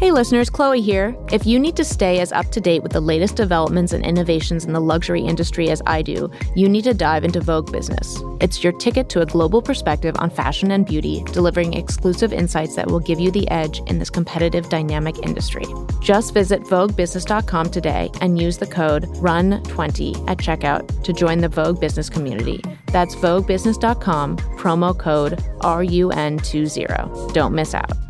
Hey listeners, Chloe here. If you need to stay as up to date with the latest developments and innovations in the luxury industry as I do, you need to dive into Vogue Business. It's your ticket to a global perspective on fashion and beauty, delivering exclusive insights that will give you the edge in this competitive, dynamic industry. Just visit VogueBusiness.com today and use the code RUN20 at checkout to join the Vogue Business community. That's VogueBusiness.com, promo code RUN20. Don't miss out.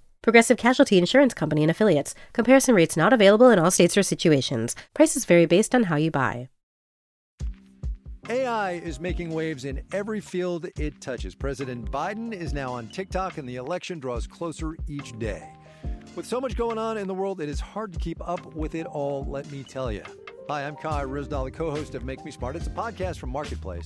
Progressive Casualty Insurance Company and affiliates. Comparison rates not available in all states or situations. Prices vary based on how you buy. AI is making waves in every field it touches. President Biden is now on TikTok, and the election draws closer each day. With so much going on in the world, it is hard to keep up with it all, let me tell you. Hi, I'm Kai the co host of Make Me Smart. It's a podcast from Marketplace.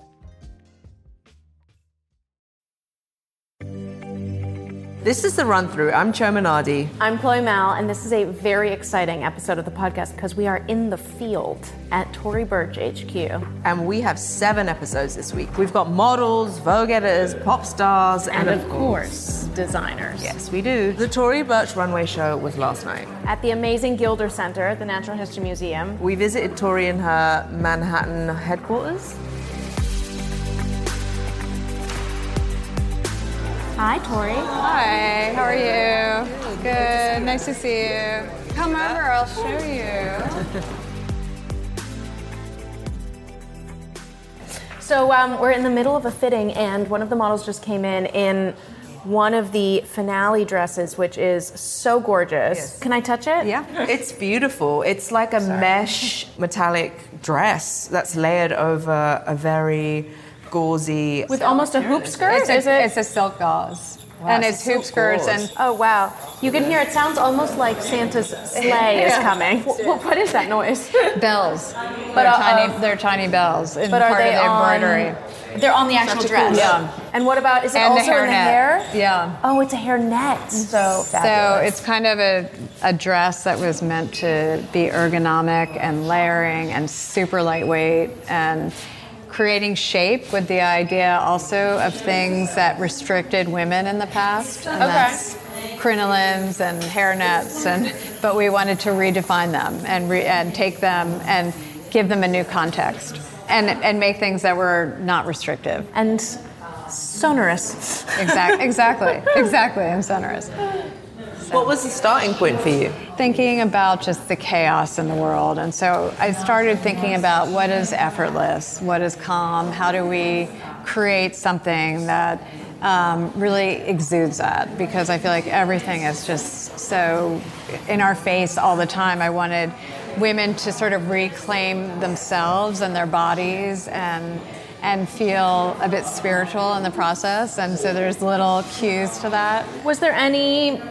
This is the run through. I'm Chioma Nnadi. I'm Chloe Malle, and this is a very exciting episode of the podcast because we are in the field at Tory Burch HQ. And we have seven episodes this week. We've got models, Vogue editors, pop stars, and, and of course, designers. Yes, we do. The Tory Burch runway show was last night. At the amazing Gilder Center at the Natural History Museum. We visited Tory in her Manhattan headquarters. Hi, Tory. Hi, how are you? Good. Good. Nice to see you. Come over, I'll show you. so um, we're in the middle of a fitting, and one of the models just came in in one of the finale dresses, which is so gorgeous. Yes. Can I touch it? Yeah, it's beautiful. It's like a Sorry. mesh metallic dress that's layered over a very gauzy. With almost a hoop skirt? It's a, is it? It's a silk gauze. Wow, and it's hoop so skirts and oh wow. You can hear it sounds almost like santa's sleigh is coming. What is that noise? Bells. But they're, uh, tiny, they're tiny bells in but part of the embroidery. On, they're on the actual dress. yeah. And what about is it and also the in the hair? Yeah. Oh it's a hair net so fabulous. so it's kind of a, a dress that was meant to be ergonomic and layering and super lightweight and creating shape with the idea also of things that restricted women in the past. And okay. That's crinolines and hairnets, and but we wanted to redefine them and re, and take them and give them a new context and and make things that were not restrictive and sonorous. Exactly, exactly, exactly, and sonorous. What was the starting point for you? Thinking about just the chaos in the world. And so I started thinking about what is effortless, what is calm, how do we create something that um, really exudes that because I feel like everything is just so in our face all the time. I wanted women to sort of reclaim themselves and their bodies and and feel a bit spiritual in the process and so there's little cues to that was there any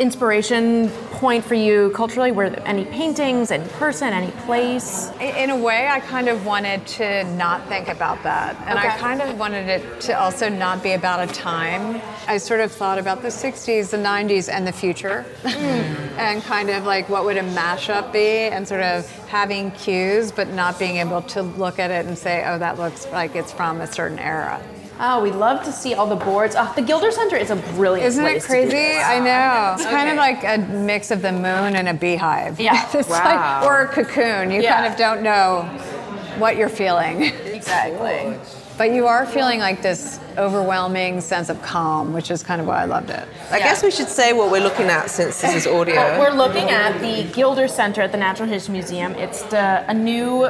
inspiration point for you culturally? Were there any paintings, any person, any place? In a way, I kind of wanted to not think about that. And okay. I kind of wanted it to also not be about a time. I sort of thought about the 60s, the 90s, and the future. Mm. and kind of like what would a mashup be, and sort of having cues, but not being able to look at it and say, oh, that looks like it's from a certain era. Ah, oh, we love to see all the boards. Oh, the Gilder Center is a brilliant Isn't it crazy? I know. It's okay. kind of like a mix of the moon and a beehive. Yeah. it's wow. like, or a cocoon. You yeah. kind of don't know what you're feeling. Exactly. But you are feeling like this overwhelming sense of calm, which is kind of why I loved it. I yeah. guess we should say what we're looking at since this is audio. we're looking at the Gilder Center at the Natural History Museum. It's the, a new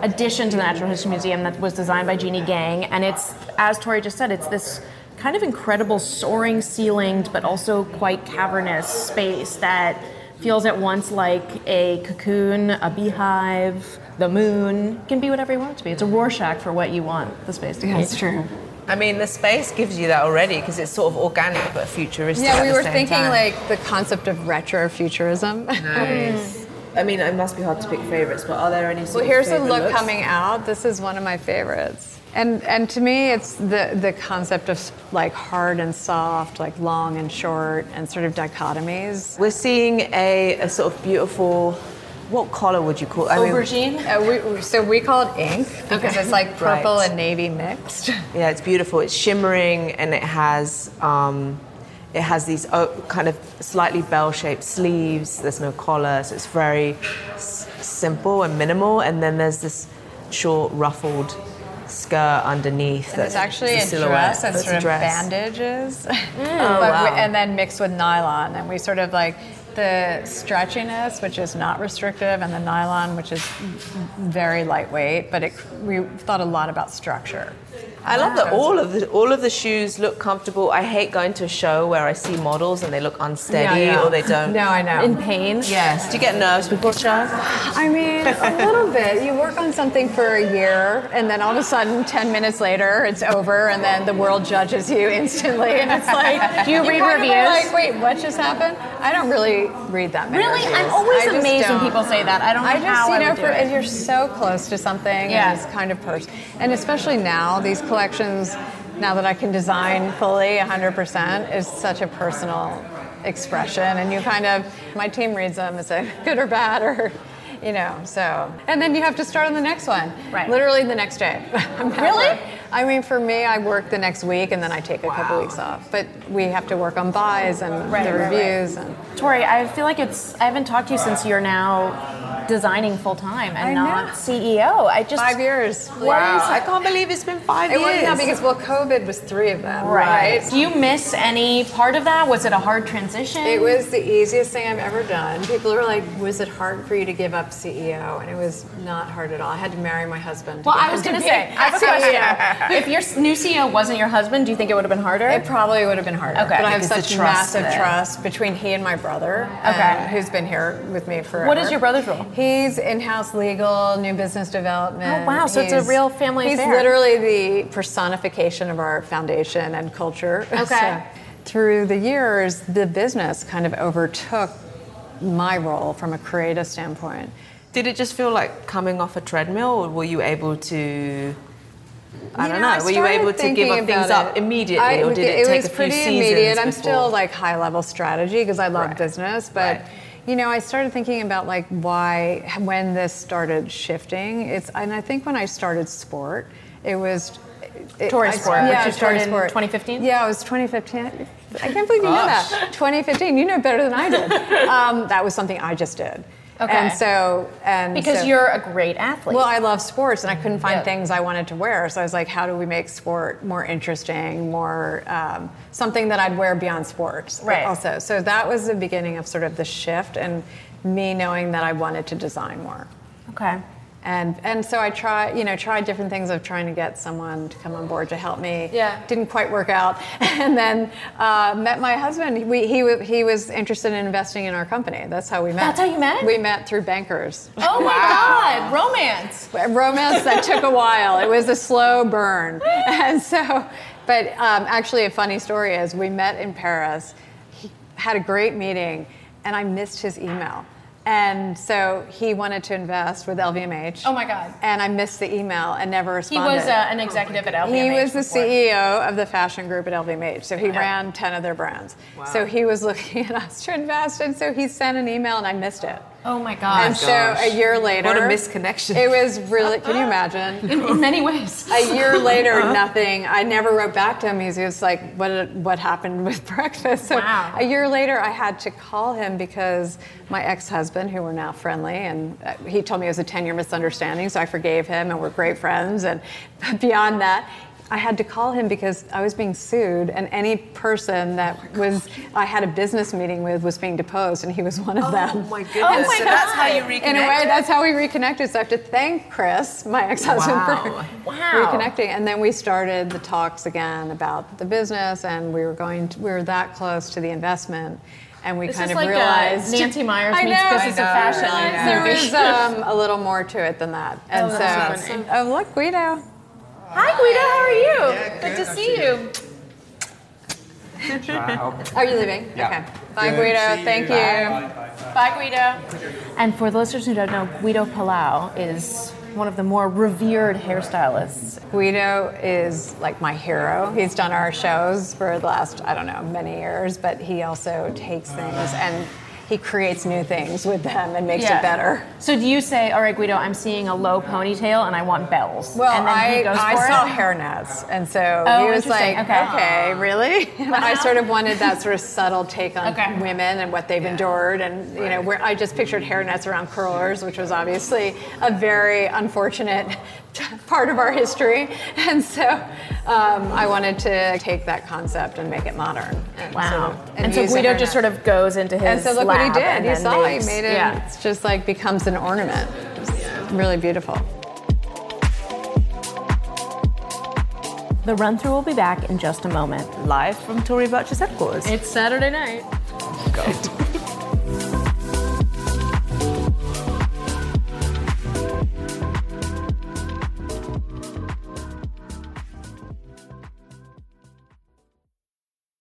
addition to the Natural History Museum that was designed by Jeanne Gang, and it's, as Tory just said, it's this kind of incredible soaring ceilinged but also quite cavernous space that feels at once like a cocoon, a beehive, the moon. It can be whatever you want it to be. It's a Rorschach for what you want the space to be. That's true. I mean, the space gives you that already because it's sort of organic but futuristic. Yeah, at we the were same thinking time. like the concept of retrofuturism. Nice. I mean, it must be hard to pick favorites, but are there any? Sort Well, here's the favorite look looks? coming out. This is one of my favorites. And and to me, it's the the concept of like hard and soft, like long and short, and sort of dichotomies. We're seeing a, a sort of beautiful. What color would you call? I mean, Aubergine. Uh, we, so we call it ink because it's like purple Right. and navy mixed. Yeah, it's beautiful. It's shimmering and it has um, it has these oh, kind of slightly bell-shaped sleeves. There's no collar, so it's very s- simple and minimal. And then there's this short ruffled skirt underneath. And it's actually the a silhouette. dress that's It's a sort of bandages, mm. Oh, But we- and then mixed with nylon, and we sort of like the stretchiness, which is not restrictive, and the nylon, which is very lightweight. But it, we thought a lot about structure. I love that all of the all of the shoes look comfortable. I hate going to a show where I see models and they look unsteady Yeah, yeah. or they don't. No, I know. In pain. Yes. Do you get nerves before shows? I mean, a little bit. You work on something for a year, and then all of a sudden, 10 minutes later, it's over, and then the world judges you instantly. And it's like, Do you read kind reviews? Like, wait, what just happened? I don't really read that many Really? reviews. I'm always amazed when don't. people say that. I don't know I just, how you I know, for, it. you're so close to something, Yeah. and it's kind of person. And especially now, these collections, now that I can design fully 100%, is such a personal expression. And you kind of, my team reads them as a good or bad or, you know, so. And then you have to start on the next one. Right. Literally the next day. Really? I mean, for me, I work the next week and then I take a couple weeks off. But we have to work on buys and Right, the right, right. reviews and. Tory, I feel like it's. I haven't talked to you since you're now designing full time and I not know. CEO. I just Five years. Wow. I can't believe it's been five It years. wasn't because well, COVID was three of them, Right. right? Do you miss any part of that? Was it a hard transition? It was the easiest thing I've ever done. People were like, "Was it hard for you to give up CEO?" And it was not hard at all. I had to marry my husband. to Well, I was going to say, I have a question. if your new CEO wasn't your husband, do you think it would have been harder? It probably would have been harder. Okay. But I have such trust massive there. trust between he and my brother, Okay. um, who's been here with me for. What is your brother's role? He's in-house legal, new business development. Oh, wow. So it's a real family He's affair. literally the personification of our foundation and culture. Okay. So, through the years, the business kind of overtook my role from a creative standpoint. Did it just feel like coming off a treadmill, or were you able to? I You don't know, know. I were you able to give up things about up immediately, I- or did it, take a few seasons? It was pretty seasons immediate. I'm still like high level strategy because I love Right. business, but Right. You know, I started thinking about like why when this started shifting. It's and I think when I started sport, it was. It, Tory Sport, which yeah, you started in Sport. 2015? Yeah, it was 2015. I can't believe you know that. 2015. You know better than I did. Um, that was something I just did. Okay. And so, and because so- you're a great athlete. well, I love sports, and I couldn't find Yeah. things I wanted to wear. So I was like, how do we make sport more interesting, more um, something that I'd wear beyond sports? Right. Also, so that was the beginning of sort of the shift, and me knowing that I wanted to design more. okay. And and so I tried, you know, tried different things of trying to get someone to come on board to help me. Yeah. Didn't quite work out, and then uh, met my husband. We, he he was interested in investing in our company. That's how we met. That's how you met? We met through bankers. Oh my God, romance. romance that took a while. It was a slow burn. And so, but um, actually, a funny story is we met in Paris, he had a great meeting, and I missed his email. And so he wanted to invest with LVMH. Oh my God. And I missed the email and never responded. He was uh, an executive at LVMH. He was the before. CEO of the fashion group at LVMH, so he Okay. ran 10 of their brands. So he was looking at us to invest, and so he sent an email and I missed it. Oh my God. and so a year later, What a misconnection. It was really. Can you imagine? in, in many ways. A year later, nothing. I never wrote back to him. He was like, "What? What happened with breakfast?" So Wow. a year later, I had to call him because my ex-husband, who we're now friendly, and uh, he told me it was a ten-year misunderstanding, so I forgave him, and we're great friends. And beyond that. I had to call him because I was being sued, and any person that was I had a business meeting with was being deposed, and he was one of Oh them. Oh my goodness! Oh my so that's how you reconnected. In a way, that's how we reconnected. So I have to thank Chris, my ex-husband, Wow. for Wow. reconnecting. And then we started the talks again about the business, and we were going. To, we were that close to the investment, and we This kind is of like, uh, realized Nancy Meyers meets know, Business I of Fashion. I know. There was um, a little more to it than that, and Oh, so, that's so funny. oh look, Guido. Hi, Guido. How are you? good, to see you. Are you leaving? Yeah. Okay. Bye, Good, Guido. see you. Thank you. Bye. Bye, Guido. And for the listeners who don't know, Guido Palau is one of the more revered hairstylists. Guido is like my hero. He's done our shows for the last, I don't know, many years, but he also takes things and he creates new things with them and makes it better. So do you say, all right, Guido, I'm seeing a low ponytail and I want bells? Well, and then I, he goes I for saw it? hairnets, and so Oh, he was like, Okay. okay, really? And I uh-huh. sort of wanted that sort of subtle take on Okay. women and what they've endured, and you know, where I just pictured hairnets around curlers, which was obviously a very unfortunate part of our history, and so um, I wanted to take that concept and make it modern. And Wow. sort of- and, so Guido just sort of goes into his And so look what he did. and You saw makes- he made it. Yeah. It's just like becomes an ornament. Just really beautiful. The run through will be back in just a moment. Live from Tory Burch's headquarters. It's Saturday night.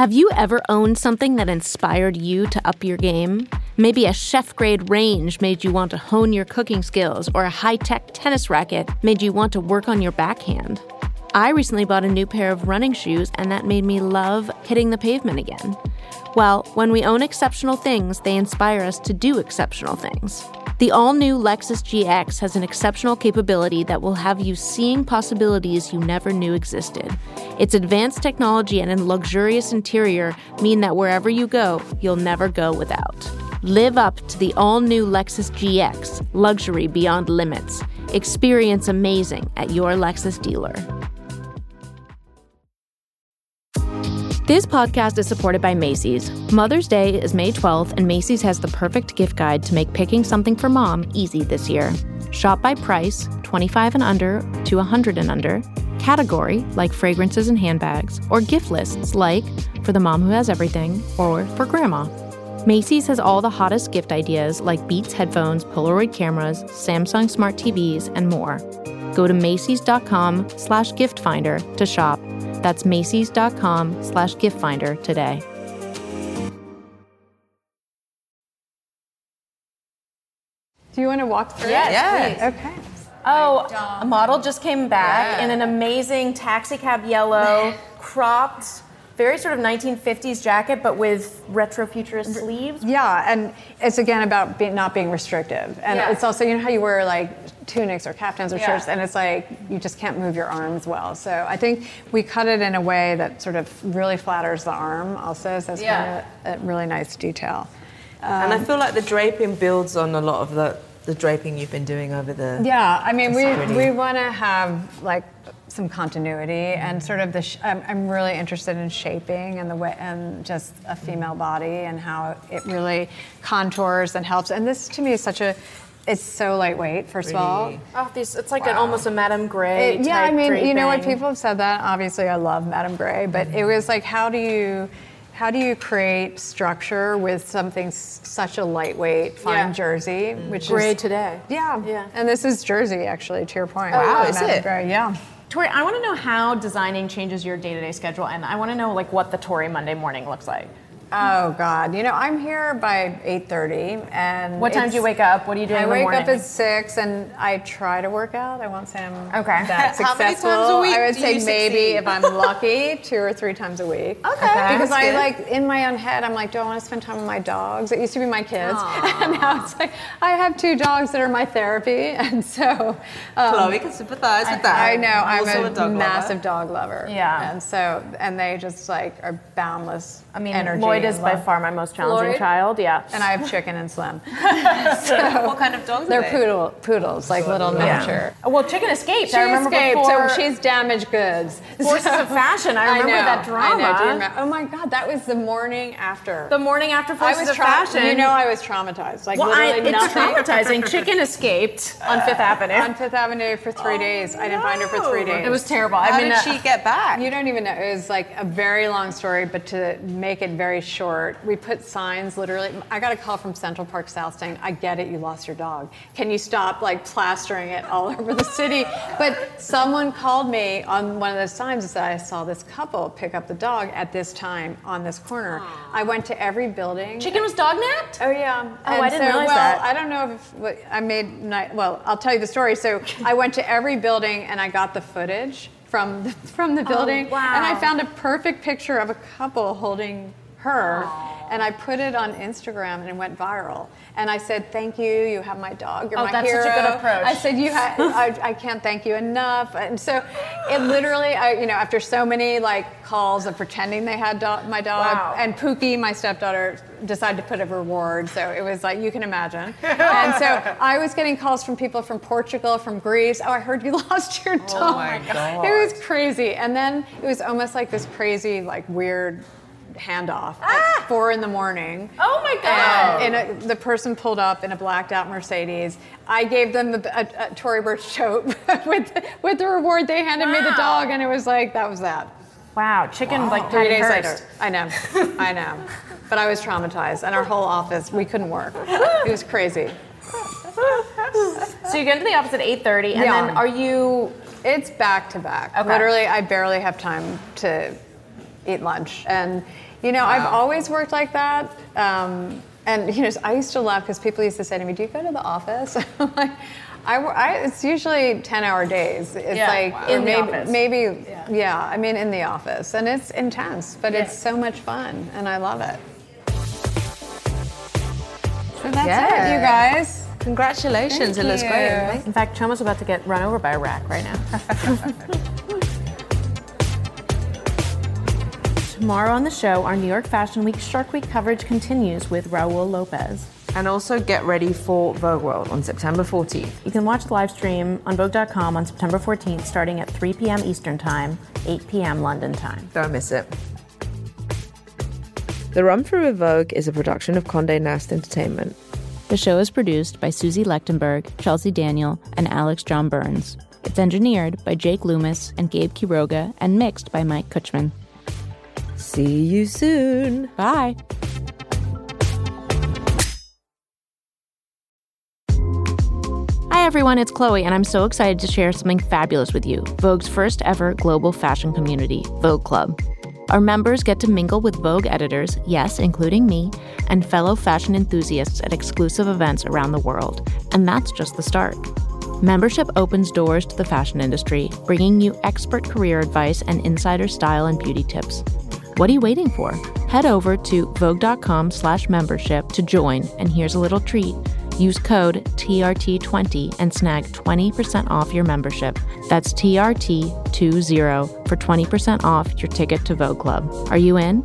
Have you ever owned something that inspired you to up your game? Maybe a chef grade range made you want to hone your cooking skills, or a high tech tennis racket made you want to work on your backhand. I recently bought a new pair of running shoes, and that made me love hitting the pavement again. Well, when we own exceptional things, they inspire us to do exceptional things. The all new Lexus GX has an exceptional capability that will have you seeing possibilities you never knew existed. Its advanced technology and luxurious interior mean that wherever you go, you'll never go without. Live up to the all new Lexus GX, luxury beyond limits. Experience amazing at your Lexus dealer. This podcast is supported by Macy's. Mother's Day is May 12th, and Macy's has the perfect gift guide to make picking something for mom easy this year. Shop by price, 25 and under to 100 and under, category like fragrances and handbags, or gift lists like for the mom who has everything or for grandma. Macy's has all the hottest gift ideas like Beats headphones, Polaroid cameras, Samsung smart TVs, and more. Go to Macy's.com slash gift finder to shop. That's Macy's.com slash gift finder today. Do you want to walk through? It? Yes, it? Okay. Oh, a model just came back in an amazing taxi cab yellow, cropped, very sort of 1950s jacket, but with retro futurist sleeves. Yeah, and it's again about be, not being restrictive, and Yeah. it's also you know how you wear like tunics or caftans or Yeah. shirts, and it's like you just can't move your arms well. So I think we cut it in a way that sort of really flatters the arm. Also, so it's Yeah. kind of a really nice detail. and I um, feel like the draping builds on a lot of the, the draping you've been doing over the. Yeah, I mean, we, we want to have like some continuity and sort of the. Sh- I'm, I'm really interested in shaping and the way and just a female body and how it really contours and helps. And this to me is such a. It's so lightweight. First of all, Oh, these, it's like an, almost a Madame Grès. It- yeah, I type mean, you know what? People have said that. Obviously, I love Madame Grès, but it was like, how do you, how do you create structure with something s- such a lightweight fine Yeah. jersey, mm-hmm. which Grey is gray today. Yeah, Yeah. And this is jersey, actually. To your point. Oh, wow, Madame is it? Grès, yeah. Tory, I want to know how designing changes your day-to-day schedule, and I want to know like what the Tory Monday morning looks like. Oh God! You know, I'm here by 8:30, and What time do you wake up? What are you doing I in the wake morning? up at six, and I try to work out. I won't say I'm Okay. that How many times successful. a week I would do say you maybe if I'm lucky, two or three times a week. Okay. Because That's I good. like in my own head, I'm like, do I want to spend time with my dogs? It used to be my kids, and now it's like I have two dogs that are my therapy, and so. Um, Chloe can sympathize with that. I know I'm also a, dog lover. massive dog lover. Yeah. And so, and they just like are boundless. I mean, energy Lloyd and is by far my most challenging Lloyd? child. Yeah. And I have chicken and Slim. What kind of dogs They're are they? poodle, poodles, like little miniature. Oh, Well, Chicken escaped. She I remember escaped, before so she's damaged goods. Forces of Fashion. I remember know, that drama. I know. Do you remember? Oh my God, that was the morning after. The morning after I Forces was of tra- Fashion. You know, I was traumatized. Like well, I, literally it's nothing. traumatizing. Chicken escaped on Fifth Avenue. on Fifth Avenue for three days. I didn't find her for three days. It was terrible. How I mean, did uh, she get back? You don't even know. It was like a very long story, but to make it very short, we put signs literally. I got a call from Central Park South saying, I get it, you lost your dog. Can you stop like plastering it all over the city? But someone called me on one of those signs and said, I saw this couple pick up the dog at this time on this corner. I went to every building. Chicken was dog napped. Oh yeah. Oh, I didn't realize well, that. I don't know if what, I made. Well, I'll tell you the story. So I went to every building and I got the footage from the, from the oh, building, Oh, wow. and I found a perfect picture of a couple holding her, and I put it on Instagram and it went viral. And I said, "Thank you. You have my dog. You're Oh, my that's hero." such a good approach. I said, "You ha- I, I can't thank you enough." And so, it literally, I, you know, after so many like calls of pretending they had do- my dog, Wow. and Pookie, my stepdaughter, decided to put a reward. So it was like you can imagine. and so I was getting calls from people from Portugal, from Greece. Oh, I heard you lost your dog. Oh my God. It was crazy. And then it was almost like this crazy, like weird handoff at ah! four in the morning. Oh my God. And, and a, the person pulled up in a blacked out Mercedes. I gave them a, a, a Tory Burch tote with with the reward. They handed me the dog, and it was like that was that. Wow, chicken like Three days later. I know. I know. But I was traumatized, and our whole office, we couldn't work. It was crazy. So you get into the office at 8:30, and Yeah. then are you? It's back to back. Okay. Literally, I barely have time to eat lunch. And, you know, I've always worked like that. Um, and, you know, I used to laugh because people used to say to me, Do you go to the office? I'm like, I, I, it's usually 10 hour days. It's Yeah, like, wow. or In the maybe, office. maybe yeah. I mean, in the office. And it's intense, but it's so much fun, and I love it. So that's Yeah. it, you guys. Congratulations, Thank it looks great. In fact, Chioma's about to get run over by a rack right now. Tomorrow on the show, our New York Fashion Week Shark Week coverage continues with Raul Lopez. And also get ready for Vogue World on September 14th. You can watch the live stream on Vogue.com on September 14th, starting at 3 p.m. Eastern Time, 8 p.m. London time. Don't miss it. The Run Through with Vogue is a production of Condé Nast Entertainment. The show is produced by Susie Lechtenberg, Chelsea Daniel, and Alex John Burns. It's engineered by Jake Loomis and Gabe Quiroga and mixed by Mike Kutchman. See you soon. Bye. Hi everyone, it's Chloe, and I'm so excited to share something fabulous with you Vogue's first ever global fashion community, Vogue Club. Our members get to mingle with Vogue editors, yes, including me, and fellow fashion enthusiasts at exclusive events around the world. And that's just the start. Membership opens doors to the fashion industry, bringing you expert career advice and insider style and beauty tips. What are you waiting for? Head over to vogue.com slash membership to join, and here's a little treat. Use code TRT20 and snag 20% off your membership. That's TRT20 for 20% off your ticket to Vogue Club. Are you in?